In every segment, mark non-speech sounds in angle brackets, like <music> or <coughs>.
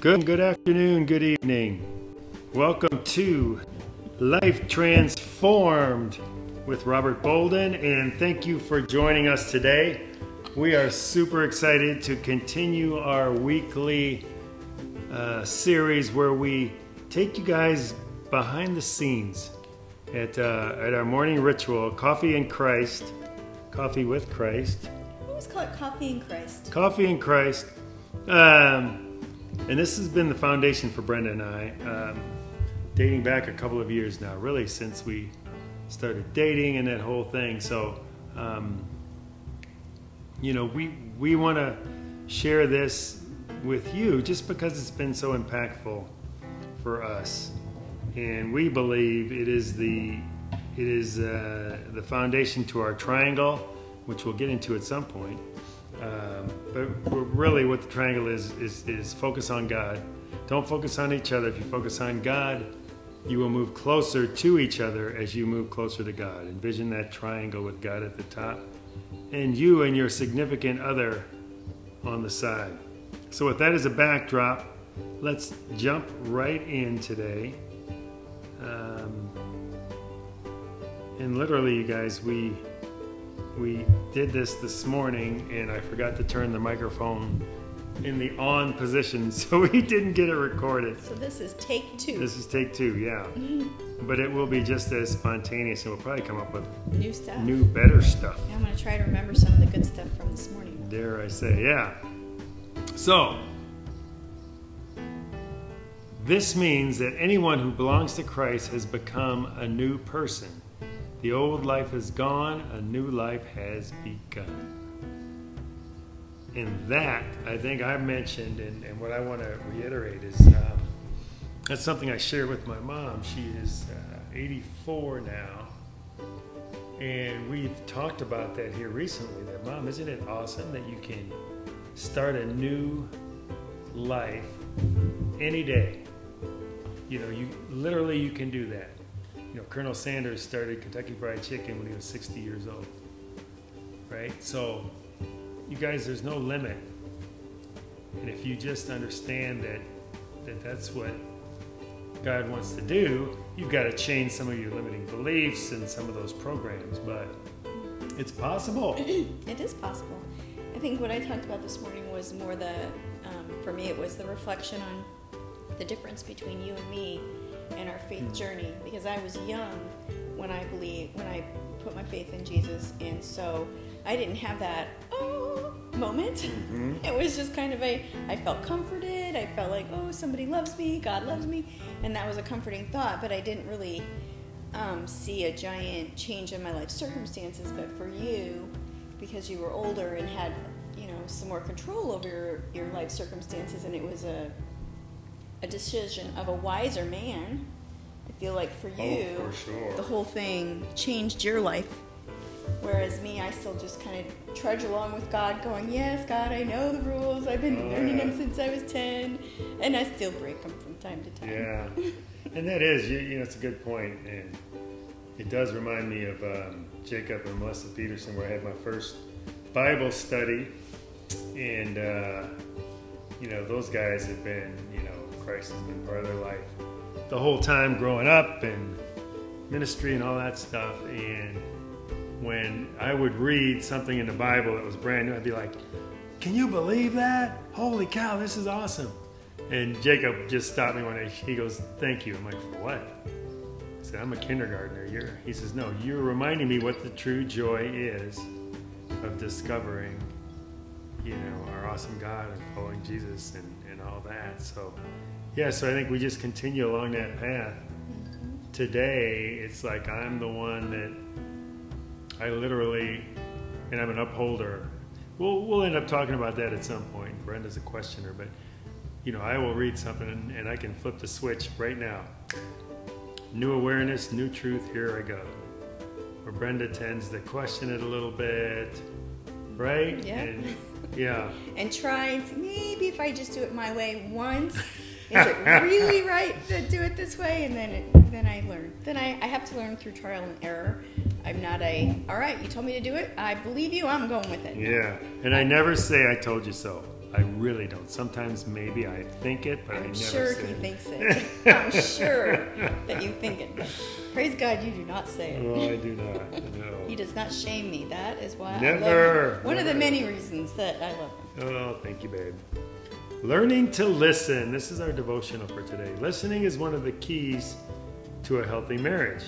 Good, good afternoon, good evening. Welcome to Life Transformed with Robert Bolden, and thank you for joining us today. We are super excited to continue our weekly uh, series where we take you guys behind the scenes at, uh, at our morning ritual, Coffee in Christ, Coffee with Christ, We always call it coffee in Christ. Coffee in Christ. Um, and this has been the foundation for Brenda and I, um, dating back a couple of years now, really since we started dating and that whole thing. So, um, you know, we we want to share this with you just because it's been so impactful for us, and we believe it is the it is uh, the foundation to our triangle, which we'll get into at some point. Um, but really, what the triangle is, is is focus on God. Don't focus on each other. If you focus on God, you will move closer to each other as you move closer to God. Envision that triangle with God at the top, and you and your significant other on the side. So, with that as a backdrop, let's jump right in today. Um, and literally, you guys, we we did this this morning, and I forgot to turn the microphone in the on position, <laughs> so we didn't get it recorded. So this is take two. This is take two, yeah. Mm-hmm. But it will be just as spontaneous, and we'll probably come up with New stuff. new, better stuff. Yeah, I'm going to try to remember some of the good stuff from this morning. Dare I say, yeah. So, this means that anyone who belongs to Christ has become a new person. The old life is gone, a new life has begun. And that, I think I mentioned, and, and what I want to reiterate is um, that's something I share with my mom. She is uh, 84 now. And we've talked about that here recently. That, Mom, isn't it awesome that you can start a new life any day? You know, you literally you can do that. Know, Colonel Sanders started Kentucky Fried Chicken when he was 60 years old. Right? So, you guys, there's no limit. And if you just understand that, that that's what God wants to do, you've got to change some of your limiting beliefs and some of those programs. But it's possible. <clears throat> It is possible. I think what I talked about this morning was more the, um, for me, it was the reflection on the difference between you and me and our faith journey. Because I was young when I believe, when I put my faith in Jesus, and so I didn't have that oh moment. <laughs> It was just kind of a, I felt comforted. I felt like, oh, somebody loves me, God loves me, and that was a comforting thought. But I didn't really um, see a giant change in my life circumstances. But for you, because you were older and had, you know, some more control over your, your life circumstances, and it was a a decision of a wiser man. I feel like for you, Oh, for sure. the whole thing changed your life. Whereas me, I still just kind of trudge along with God, going, Yes, God, I know the rules. I've been Oh, learning yeah. them since I was 10, and I still break them from time to time. Yeah, <laughs> and that is, you, you know, it's a good point, and it does remind me of um, Jacob and Melissa Peterson, where I had my first Bible study, and uh, you know, those guys have been, Christ has been part of their life the whole time growing up and ministry and all that stuff, and when I would read something in the Bible that was brand new, I'd be like, "Can you believe that? Holy cow, this is awesome!" And Jacob just stopped me one day. He goes, "Thank you." I'm like, "For what?" I said, "I'm a kindergartner." You're. He says, "No, you're reminding me what the true joy is of discovering, you know, our awesome God and following Jesus and, and all that." So, yeah. So I think we just continue along that path. Today, it's like I'm the one that I literally, and I'm an upholder. We'll, we'll end up talking about that at some point. Brenda's a questioner, but you know, I will read something and, and I can flip the switch right now. New awareness, new truth, here I go. Where Brenda tends to question it a little bit, right? Yeah. And, yeah. <laughs> And try and see, maybe if I just do it my way once, is it <laughs> really right to do it this way? And then it, then I learn. Then I, I have to learn through trial and error. I'm not a, all right, you told me to do it. I believe you. I'm going with it. Yeah. And I never say I told you so. I really don't. Sometimes maybe I think it, but I never. I'm never sure say he it. thinks it. <laughs> I'm sure that you think it. But praise God, you do not say it. Oh, I do not. No. He does not shame me. That is why I love him. One of the many reasons that I love him. Oh, thank you, babe. Learning to listen. This is our devotional for today. Listening is one of the keys to a healthy marriage.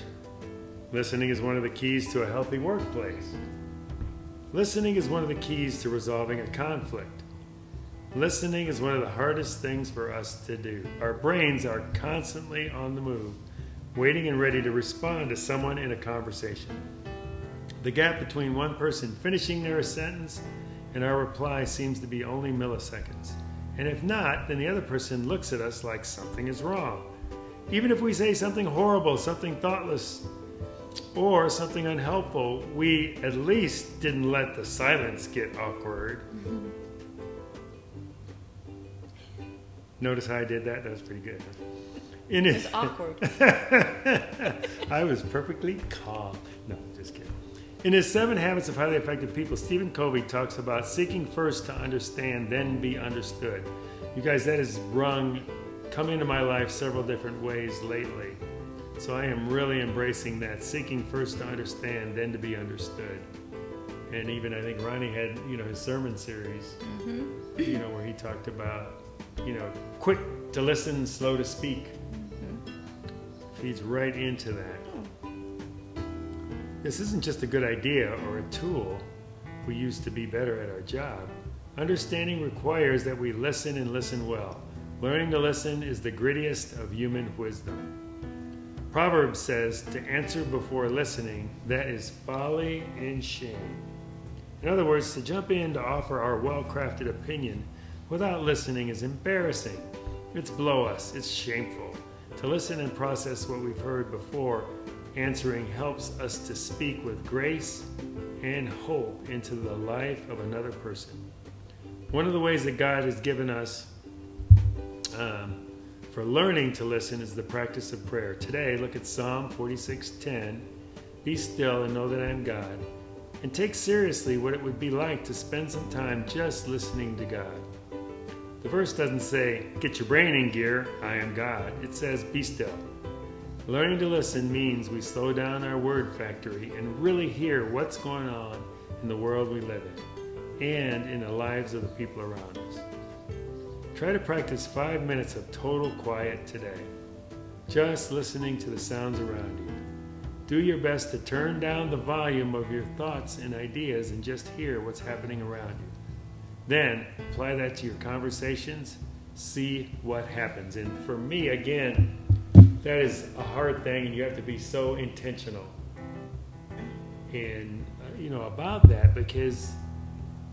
Listening is one of the keys to a healthy workplace. Listening is one of the keys to resolving a conflict. Listening is one of the hardest things for us to do. Our brains are constantly on the move, waiting and ready to respond to someone in a conversation. The gap between one person finishing their sentence and our reply seems to be only milliseconds. And if not, then the other person looks at us like something is wrong. Even if we say something horrible, something thoughtless, or something unhelpful, we at least didn't let the silence get awkward. Mm-hmm. Notice how I did that? That was pretty good. huh? In It's awkward. <laughs> I was perfectly calm. No, just kidding. In his Seven Habits of Highly Effective People, Stephen Covey talks about seeking first to understand, then be understood. You guys, that has rung, come into my life several different ways lately. So I am really embracing that, seeking first to understand, then to be understood. And even I think Ronnie had, you know, his sermon series, mm-hmm. you know, where he talked about, you know, quick to listen, slow to speak. Mm-hmm. Feeds right into that. This isn't just a good idea or a tool we use to be better at our job. Understanding requires that we listen and listen well. Learning to listen is the grittiest of human wisdom. Proverbs says to answer before listening, that is folly and shame. In other words, to jump in to offer our well crafted opinion without listening is embarrassing. It's below us, it's shameful. To listen and process what we've heard before answering helps us to speak with grace and hope into the life of another person. One of the ways that God has given us um, for learning to listen is the practice of prayer. Today, look at Psalm 46:10. Be still and know that I am God. And take seriously what it would be like to spend some time just listening to God. The verse doesn't say, get your brain in gear, I am God. It says, be still. Learning to listen means we slow down our word factory and really hear what's going on in the world we live in and in the lives of the people around us. Try to practice five minutes of total quiet today, just listening to the sounds around you. Do your best to turn down the volume of your thoughts and ideas and just hear what's happening around you. Then apply that to your conversations, see what happens. And for me, again, that is a hard thing, and you have to be so intentional and uh, you know about that because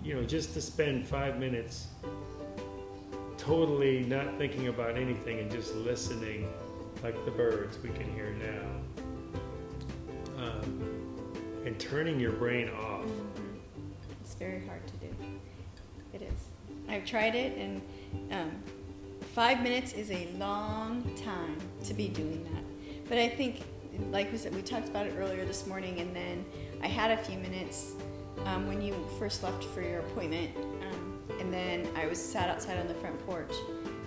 you know just to spend five minutes totally not thinking about anything and just listening like the birds we can hear now um, and turning your brain off It's very hard to do. It is. I've tried it, and um, five minutes is a long time to be doing that. But I think, like we said, we talked about it earlier this morning, and then I had a few minutes um, when you first left for your appointment, um, and then I was sat outside on the front porch,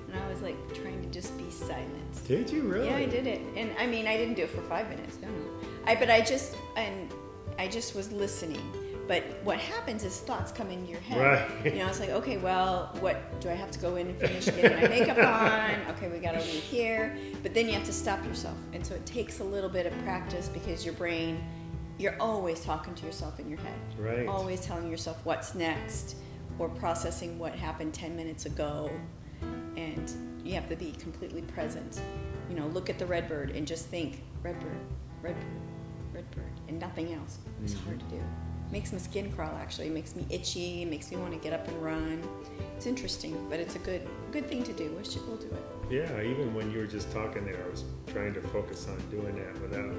and I was like trying to just be silent. did you really Yeah, I did it, and I mean, I didn't do it for five minutes. No, no. I but I just and I just was listening. But what happens is thoughts come into your head. Right. You know, it's like, okay, well, what do I have to go in and finish getting my makeup <laughs> on? Okay, we got to leave here. But then you have to stop yourself, and so it takes a little bit of practice because your brain, you're always talking to yourself in your head. Right. Always telling yourself what's next, or processing what happened ten minutes ago, and you have to be completely present. You know, look at the red bird and just think red bird, red bird, red bird, and nothing else. It's mm-hmm. hard to do. Makes my skin crawl. Actually, it makes me itchy. It makes me want to get up and run. It's interesting, but it's a good good thing to do. Wish we'll do it. Yeah, even when you were just talking there, I was trying to focus on doing that without,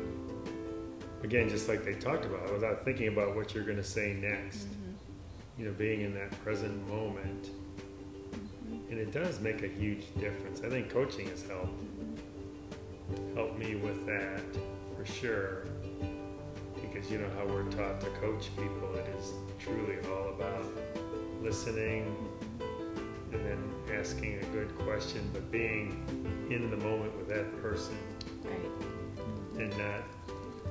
again, just like they talked about, without thinking about what you're going to say next. Mm-hmm. You know, being in that present moment. Mm-hmm. And it does make a huge difference. I think coaching has helped mm-hmm. helped me with that for sure. Because you know how we're taught to coach people, it is truly all about listening, and then asking a good question, but being in the moment with that person Right. and not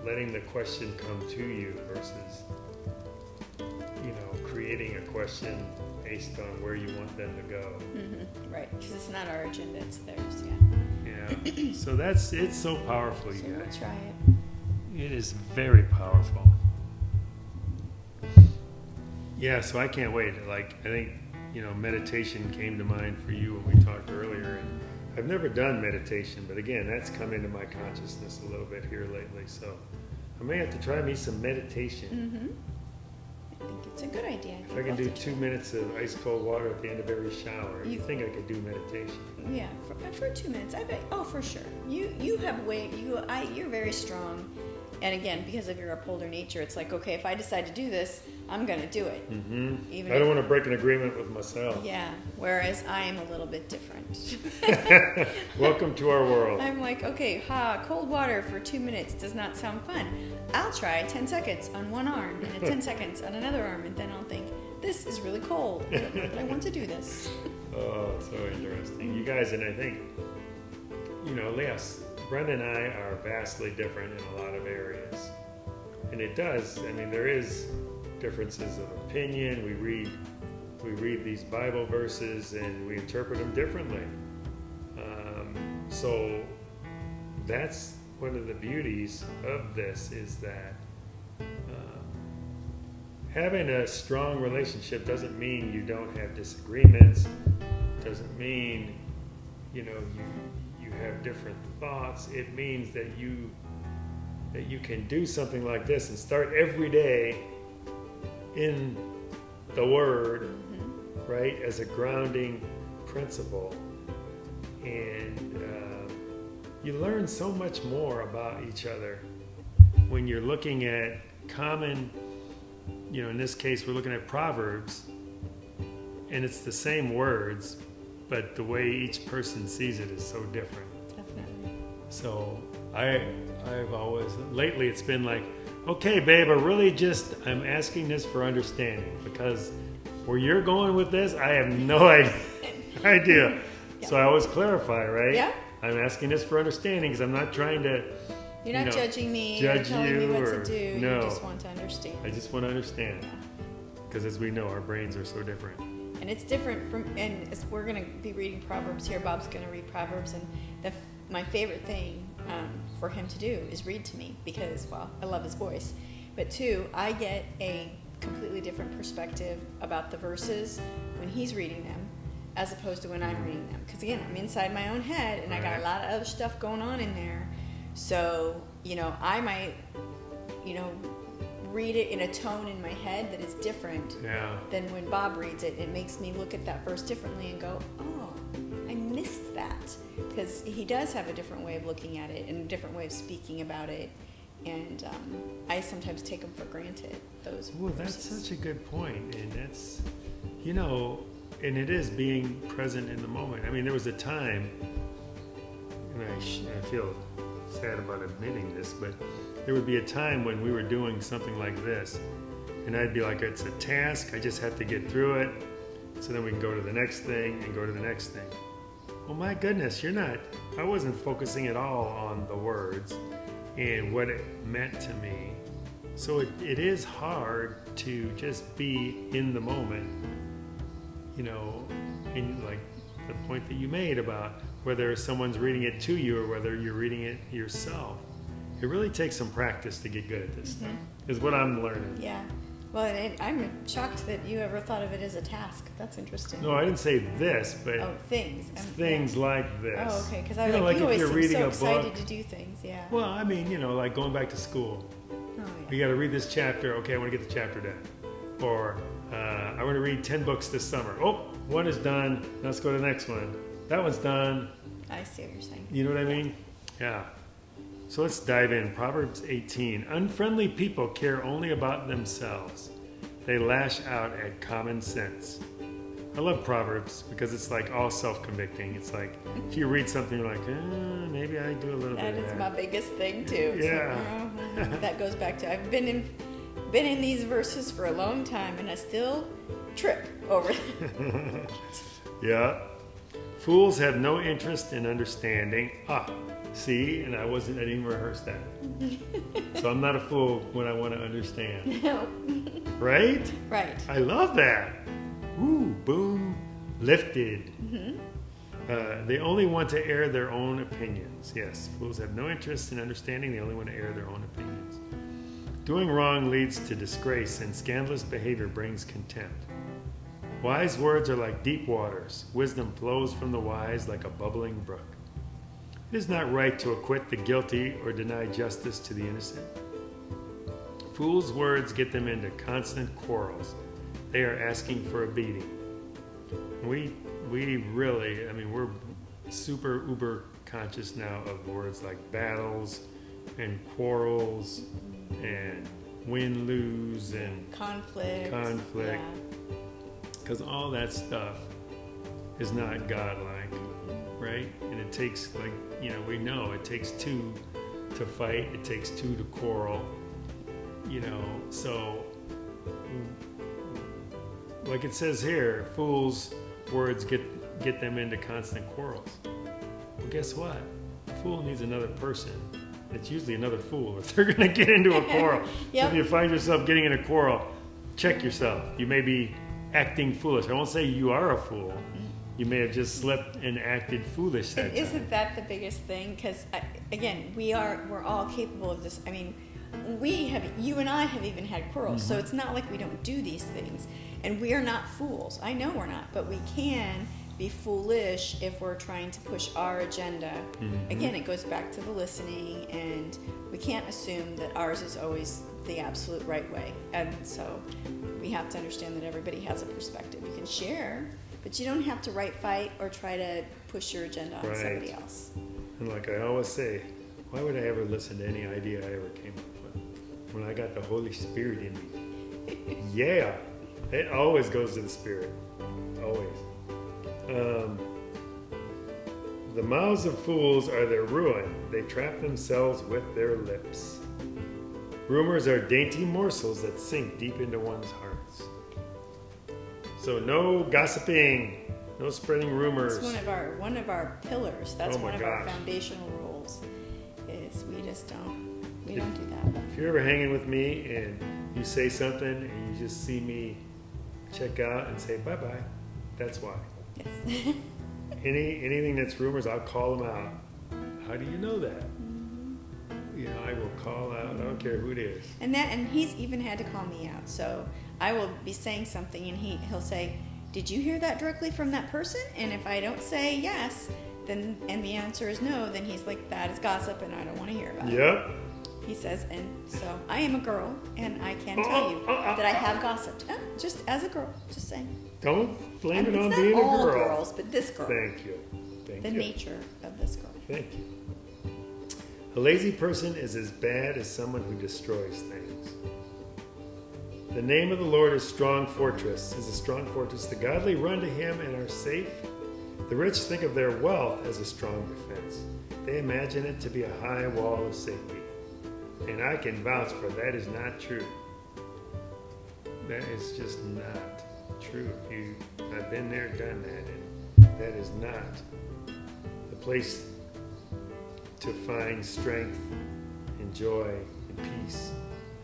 letting the question come to you versus, you know, creating a question based on where you want them to go. hmm Right. Because it's not our agenda; it's theirs. Yeah. Yeah. so that's it's so powerful, So you we'll try it. It is very powerful. Yeah, so I can't wait. Like I think you know, meditation came to mind for you when we talked earlier, and I've never done meditation, but again, that's come into my consciousness a little bit here lately. So I may have to try me some meditation. Mm-hmm. I think it's a good idea. I If I can do two minutes of ice cold water at the end of every shower, you You- think I could do meditation? Yeah, for, for two minutes. I bet. Oh, for sure. You you have way you I you're very strong, and again because of your upholder nature, it's like okay, if I decide to do this, I'm gonna do it. Mm-hmm. Even I don't if- want to break an agreement with myself. Yeah. Whereas I am a little bit different. <laughs> Welcome to our world. I'm like, okay, ha, cold water for two minutes does not sound fun. I'll try 10 seconds on one arm and then 10 <laughs> seconds on another arm, and then I'll think, this is really cold. I want to do this. <laughs> Oh, so interesting. You guys, and I think, you know, yes, Brenda and I are vastly different in a lot of areas. And it does, I mean, there is differences of opinion. We read we read these Bible verses and we interpret them differently. Um, so that's one of the beauties of this is that um, having a strong relationship doesn't mean you don't have disagreements doesn't mean you know you have different thoughts it means that you that you can do something like this and start every day in the word right as a grounding principle and uh, you learn so much more about each other when you're looking at common you know in this case we're looking at proverbs and it's the same words but the way each person sees it is so different. So i i've always lately it's been like okay babe i really just i'm asking this for understanding because where you're going with this i have no <laughs> idea idea so i always clarify right Yeah. i'm asking this for understanding because i'm not trying to You're not you know, judging me, judge you're telling me what or- to do. no. You just want to understand. i just want to understand Yeah. because as we know our brains are so different And it's different from, and as we're going to be reading Proverbs here. Bob's going to read Proverbs, and the, my favorite thing um, for him to do is read to me because, well, I love his voice. But two, I get a completely different perspective about the verses when he's reading them as opposed to when I'm reading them. Because again, I'm inside my own head, and I got a lot of other stuff going on in there. So, you know, I might, you know, read it in a tone in my head that is different yeah then when Bob reads it, it makes me look at that verse differently and go, oh, missed that. Because he does have a different way of looking at it and a different way of speaking about it. And um, I sometimes take them for granted, those Well, that's such a good point, and that's, you know, and it is being present in the moment. I mean, there was a time, and I, I feel sad about admitting this, but there would be a time when we were doing something like this, and I'd be like, it's a task, I just have to get through it, so then we can go to the next thing and go to the next thing. Well, my goodness, you're not, I wasn't focusing at all on the words and what it meant to me. So it, it is hard to just be in the moment, you know, in like the point that you made about whether someone's reading it to you or whether you're reading it yourself. It really takes some practice to get good at this mm-hmm. stuff, is what I'm learning. Yeah. Well, it, I'm shocked that you ever thought of it as a task. That's interesting. No, I didn't say this, but Oh, things. Um, things yeah. like this. Oh, okay. Because I You was know, like, you if always you're reading so a excited book. to do things. Yeah. Well, I mean, you know, like going back to school. oh, You yeah. got to read this chapter. Okay, I want to get the chapter done. Or uh, I want to read 10 books this summer. Oh, one is done. Let's go to the next one. That one's done. I see what you're saying. You know what I mean? Yeah. So let's dive in. Proverbs 18. Unfriendly people care only about themselves, they lash out at common sense. I love Proverbs because it's like all self convicting. It's like if you read something, you're like, eh, maybe I do a little That bit of is that. my biggest thing too. So, Yeah. <laughs> that goes back to I've been in been in these verses for a long time and I still trip over them. <laughs> yeah. Fools have no interest in understanding. Ah, see, and I wasn't, I didn't rehearse that. <laughs> so I'm not a fool when I want to understand. no. <laughs> Right? Right. I love that. Ooh, boom, lifted. Uh, they only want to air their own opinions. Yes, fools have no interest in understanding. They only want to air their own opinions. Doing wrong leads to disgrace, and scandalous behavior brings contempt. Wise words are like deep waters. Wisdom flows from the wise like a bubbling brook. It is not right to acquit the guilty or deny justice to the innocent. Fools' words get them into constant quarrels. They are asking for a beating. We we really, I mean, we're super uber conscious now of words like battles and quarrels and win lose and Conflict. Conflict. Yeah. Because all that stuff is not godlike, right? And it takes like you know we know it takes two to fight. It takes two to quarrel. You know, so like it says here, fools' words get get them into constant quarrels. Well, guess what? A fool needs another person. It's usually another fool if they're <laughs> going to get into a quarrel. <laughs> So if you find yourself getting in a quarrel, check yourself. You may be acting foolish. I won't say you are a fool. You may have just slipped and acted foolish that And time. isn't that the biggest thing? Because again, we are we're all capable of this. I mean, we have you and I have even had quarrels, Mm-hmm. so it's not like we don't do these things. And we are not fools. I know we're not, but we can be foolish if we're trying to push our agenda. Mm-hmm. Again, it goes back to the listening, and we can't assume that ours is always the absolute right way. And so we have to understand that everybody has a perspective. You can share, but you don't have to right fight or try to push your agenda on Right. somebody else. And like I always say, why would I ever listen to any idea I ever came up with when I got the Holy Spirit in me? <laughs> yeah, it always goes to the Spirit, always. Um, the mouths of fools are their ruin; they trap themselves with their lips. Rumors are dainty morsels that sink deep into one's hearts. So no gossiping, no spreading rumors. It's one of our one of our pillars. That's Oh one of our foundational rules. Is we just don't we don't do that. If you're ever hanging with me and you say something and you just see me check out and say bye bye, that's why. Yes. <laughs> Any anything that's rumors, I'll call them out. How do you know that? You know, I will call out. I don't care who it is. and that and he's even had to call me out. So I will be saying something and he he'll say, "Did you hear that directly from that person?" And if I don't say yes, then and the answer is no, then he's like, "That is gossip, and I don't want to hear about it." Yep. He says, and so I am a girl, and I can uh, tell you uh, uh, that I have gossiped. Uh, just as a girl, just saying. Don't I blame mean, it on it's not being a all girl. girls, but this girl. Thank you. Thank you. the you. nature of this girl. Thank you. A lazy person is as bad as someone who destroys things. The name of the Lord is strong fortress, is a strong fortress. The godly run to him and are safe. The rich think of their wealth as a strong defense. They imagine it to be a high wall of safety. And I can vouch for that is not true. That is just not true. You I've been there, done that, and that is not the place to find strength and joy and peace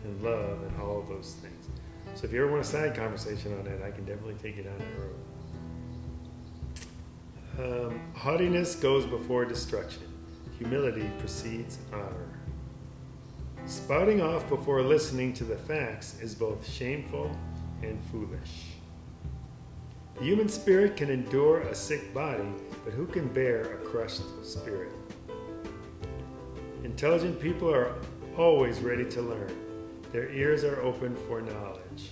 and love and all of those things. So if you ever want a side conversation on that, I can definitely take you down that road. Um, haughtiness goes before destruction. Humility precedes honor. Spouting off before listening to the facts is both shameful and foolish. The human spirit can endure a sick body, but who can bear a crushed spirit? Intelligent people are always ready to learn. Their ears are open for knowledge.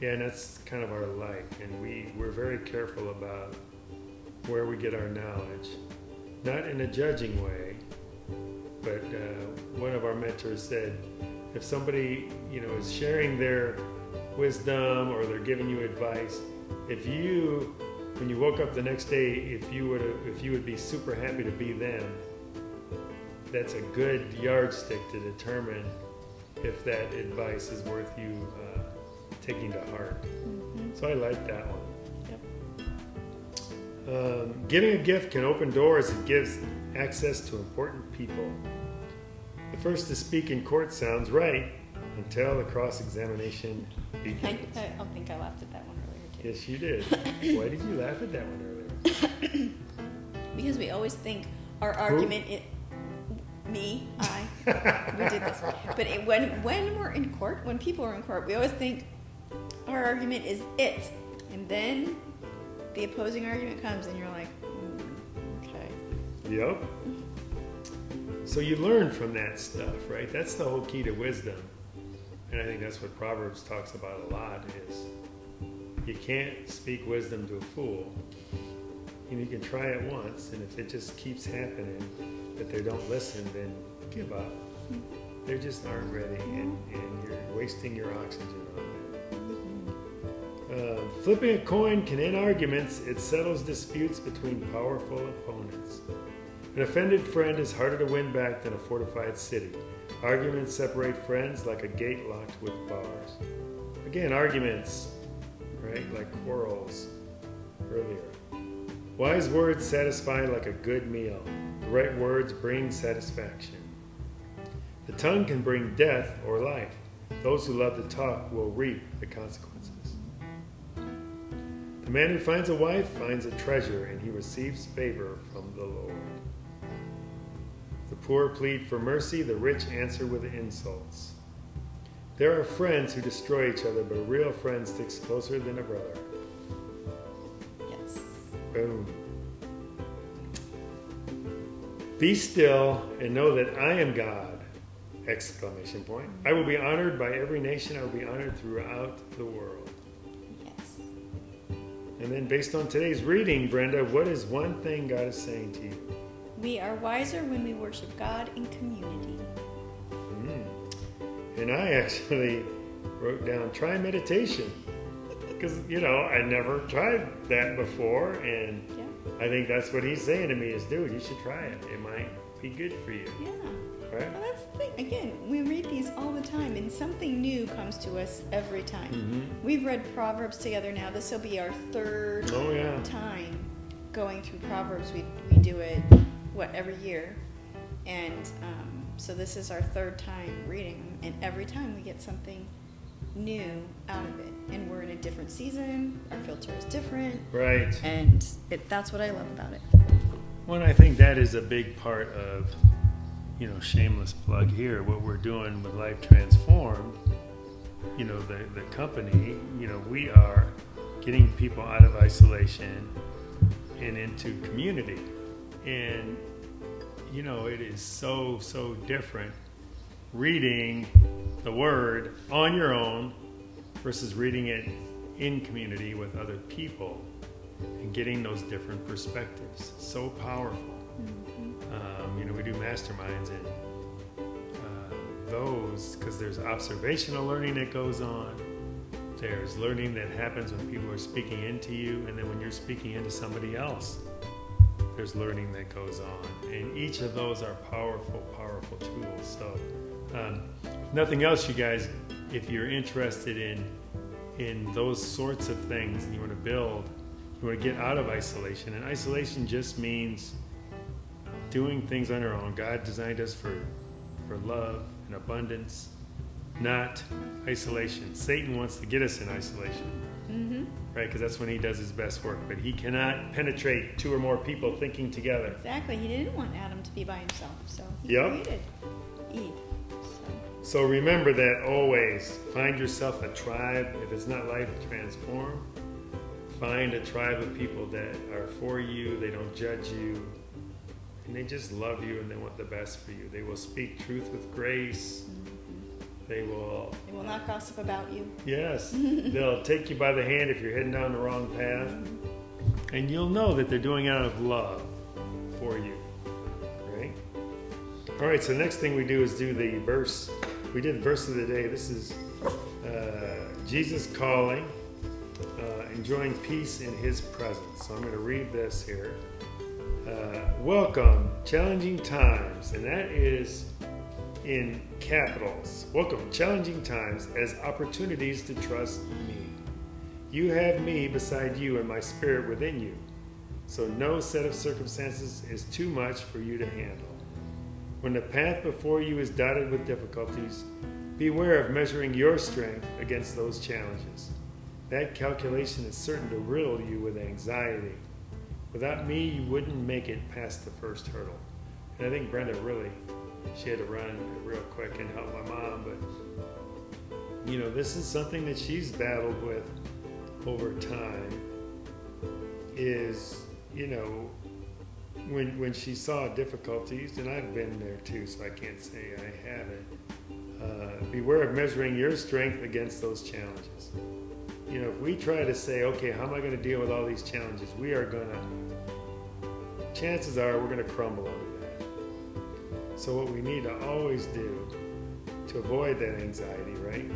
Yeah, and that's kind of our life, and we, we're very careful about where we get our knowledge. Not in a judging way, but uh, one of our mentors said, if somebody, you know, is sharing their wisdom or they're giving you advice, if you, when you woke up the next day, if you would, if you would be super happy to be them, that's a good yardstick to determine if that advice is worth you uh, taking to heart. Mhm. So I like that one. Yep. Um, giving a gift can open doors. It gives access to important people. The first to speak in court sounds right until the cross-examination I, begins. I, I think I laughed at that one earlier too. Yes, you did. <laughs> Why did you laugh at that one earlier? <coughs> Because we always think our argument me, I, <laughs> we did this. But it, when when we're in court, when people are in court, we always think our argument is it. And then the opposing argument comes and you're like, mm, okay. Yep. So you learn from that stuff, right? That's the whole key to wisdom. And I think that's what Proverbs talks about a lot is you can't speak wisdom to a fool. And you can try it once, and if it just keeps happening, that they don't listen, then give up. They just aren't ready, and, and you're wasting your oxygen on that. Uh, flipping a coin can end arguments. It settles disputes between powerful opponents. An offended friend is harder to win back than a fortified city. Arguments separate friends like a gate locked with bars. Again, arguments, right? Like quarrels earlier. Wise words satisfy like a good meal. The right words bring satisfaction. The tongue can bring death or life. Those who love to talk will reap the consequences. The man who finds a wife finds a treasure, and he receives favor from the Lord. The poor plead for mercy, the rich answer with insults. There are friends who destroy each other, but a real friend sticks closer than a brother. Be still and know that I am God! Exclamation point. I will be honored by every nation. I will be honored throughout the world. Yes. And then, based on today's reading, Brenda, what is one thing God is saying to you? We are wiser when we worship God in community. Mm. And I actually <laughs> wrote down try meditation because you know I never tried that before, and Yeah. I think that's what he's saying to me is, dude, you should try it. It might be good for you, Yeah. right? Well, that's the thing. Again, we read these all the time, and something new comes to us every time. Mm-hmm. We've read Proverbs together now. This will be our third Oh yeah. time going through Proverbs. We, we do it, what, every year. And um, so this is our third time reading them. And every time we get something new out of it. And we're in a different season. Our filter is different. Right. And it, that's what I love about it. Well, I think that is a big part of, you know, shameless plug here. What we're doing with Life Transformed, you know, the the company, you know, we are getting people out of isolation and into community, and you know, it is so so different reading the Word on your own versus reading it in community with other people and getting those different perspectives. So powerful. Um, you know, we do masterminds and uh, those because there's observational learning that goes on. There's learning that happens when people are speaking into you, and then when you're speaking into somebody else, there's learning that goes on. And each of those are powerful, powerful tools. So, um, nothing else, you guys. If you're interested in in those sorts of things, and you want to build, you want to get out of isolation. And isolation just means doing things on our own. God designed us for for love and abundance, not isolation. Satan wants to get us in isolation, Mm-hmm. right? Because that's when he does his best work. But he cannot penetrate two or more people thinking together. Exactly. He didn't want Adam to be by himself, so he Yep. created Eve. So, remember that always. Find yourself a tribe. If it's not life transform, find a tribe of people that are for you. They don't judge you. And they just love you and they want the best for you. They will speak truth with grace. They will, they will not gossip about you. yes, <laughs> they'll take you by the hand if you're heading down the wrong path. And you'll know that they're doing it out of love for you. Right? All right, so next thing we do is do the verse. We did verse of the day. This is uh, Jesus calling, uh, enjoying peace in his presence. So I'm going to read this here. Uh, welcome, challenging times. And that is in capitals. Welcome challenging times as opportunities to trust me. You have me beside you and my spirit within you. So no set of circumstances is too much for you to handle. When the path before you is dotted with difficulties, beware of measuring your strength against those challenges. That calculation is certain to riddle you with anxiety. Without me, you wouldn't make it past the first hurdle. And I think Brenda really, she had to run real quick and help my mom, but you know, this is something that she's battled with over time. Is you know, when when she saw difficulties, and I've been there too, so I can't say I haven't. Uh, beware of measuring your strength against those challenges. You know, if we try to say, okay, how am I going to deal with all these challenges? We are going to. Chances are we're going to crumble under that. So what we need to always do to avoid that anxiety, right,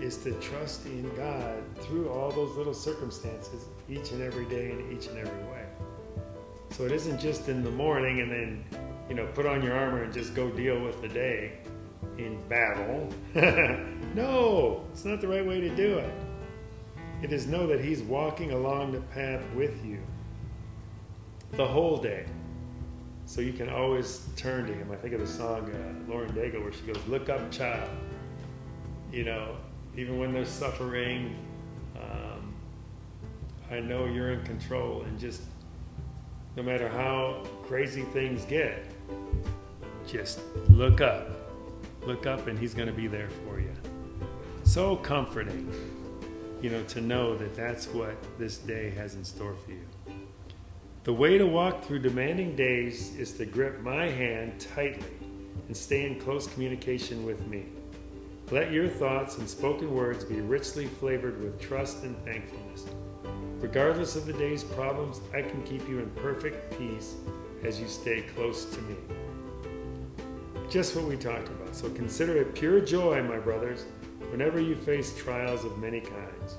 is to trust in God through all those little circumstances each and every day in each and every way. So it isn't just in the morning and then, you know, put on your armor and just go deal with the day in battle. <laughs> no, it's not the right way to do it. It is know that He's walking along the path with you the whole day. So you can always turn to Him. I think of the song uh, Lauren Daigle where she goes, Look up, child. You know, even when there's suffering, um, I know you're in control. And just no matter how crazy things get, just look up. Look up, and He's going to be there for you. So comforting, you know, to know that that's what this day has in store for you. The way to walk through demanding days is to grip my hand tightly and stay in close communication with me. Let your thoughts and spoken words be richly flavored with trust and thankfulness. Regardless of the day's problems, I can keep you in perfect peace as you stay close to me. Just what we talked about. So consider it pure joy, my brothers, whenever you face trials of many kinds.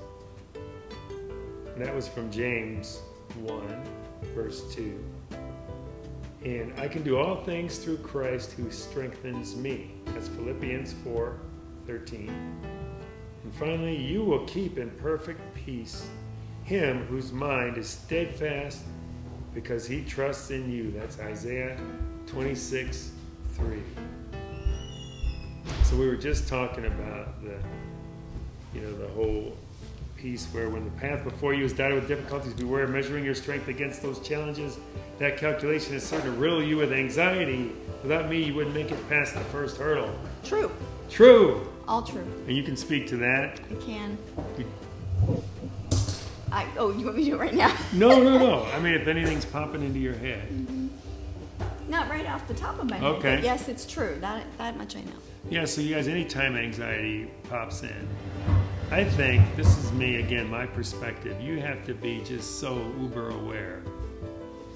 And that was from James 1, verse 2. And I can do all things through Christ who strengthens me. That's Philippians 4 13. And finally, you will keep in perfect peace him whose mind is steadfast because he trusts in you. That's Isaiah 26 3. So we were just talking about the, you know, the whole piece where when the path before you is dotted with difficulties, beware of measuring your strength against those challenges. That calculation is certain to riddle you with anxiety. Without me, you wouldn't make it past the first hurdle. True. True. All true. And you can speak to that. I can. I, oh, you want me to do it right now? No, no, no. I mean, if anything's popping into your head. Not right off the top of my head. Okay. Yes, it's true. That that much I know. Yeah, so you guys, anytime anxiety pops in, I think this is me again, my perspective. You have to be just so uber aware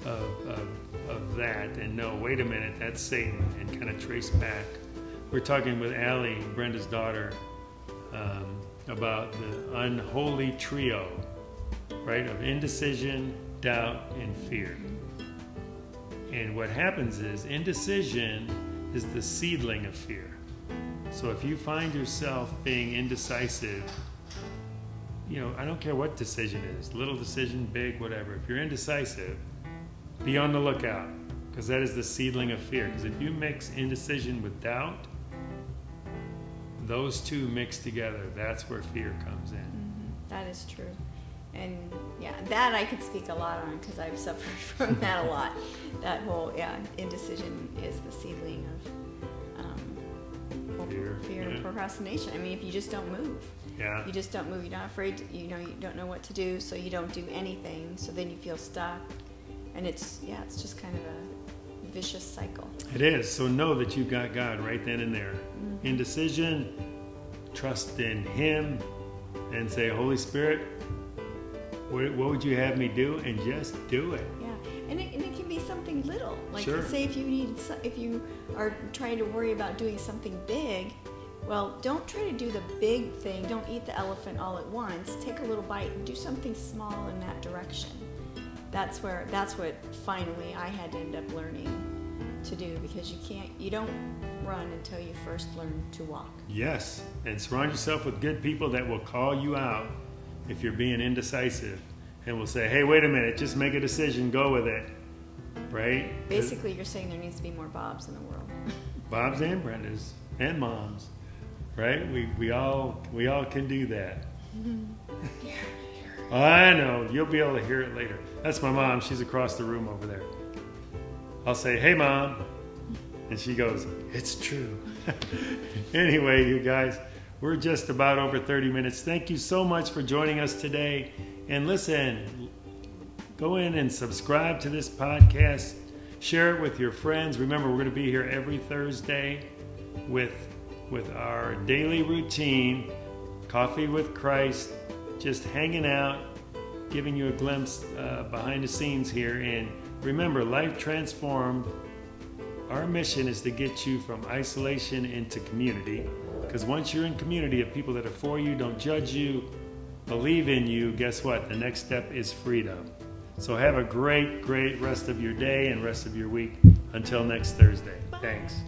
of, of, of that and know, wait a minute, that's Satan, and kind of trace back. We're talking with Allie, Brenda's daughter, um, about the unholy trio, right, of indecision, doubt, and fear. And what happens is indecision is the seedling of fear. So if you find yourself being indecisive, you know, I don't care what decision is little decision, big, whatever. If you're indecisive, be on the lookout because that is the seedling of fear. Because if you mix indecision with doubt, those two mix together, that's where fear comes in. Mm-hmm. That is true. And yeah, that I could speak a lot on because I've suffered <laughs> from that a <laughs> lot. That whole, yeah, indecision is the seedling of um, Fear, fear yeah. and procrastination. I mean, if you just don't move, Yeah. you just don't move. You're not afraid. To, you know, you don't know what to do, so you don't do anything. So then you feel stuck, and it's yeah, it's just kind of a vicious cycle. It is. So know that you've got God right then and there. Mm-hmm. Indecision, trust in Him, and say, Holy Spirit, what, what would you have me do? And just do it. Yeah, and it, and it can be something little. Like Sure. say if you need, if you are trying to worry about doing something big, well, don't try to do the big thing. Don't eat the elephant all at once. Take a little bite and do something small in that direction. That's where that's what finally I had to end up learning to do because you can't, you don't run until you first learn to walk. Yes, and surround yourself with good people that will call you out if you're being indecisive and will say, hey, wait a minute, just make a decision, go with it. Right? Basically, you're saying there needs to be more Bobs in the world. <laughs> Bobs and Brendas and moms, right? We, we all we all can do that. <laughs> I know you'll be able to hear it later. That's my mom. She's across the room over there. I'll say, "Hey, mom," and she goes, "It's true." <laughs> anyway, you guys, we're just about over 30 minutes. Thank you so much for joining us today. And listen, go in and subscribe to this podcast. Share it with your friends. Remember, we're going to be here every Thursday with with our daily routine, coffee with Christ, just hanging out, giving you a glimpse uh, behind the scenes here. And remember, life transformed. Our mission is to get you from isolation into community. Because once you're in community of people that are for you, don't judge you, believe in you, guess what? The next step is freedom. So have a great, great rest of your day and rest of your week. Until next Thursday. Thanks.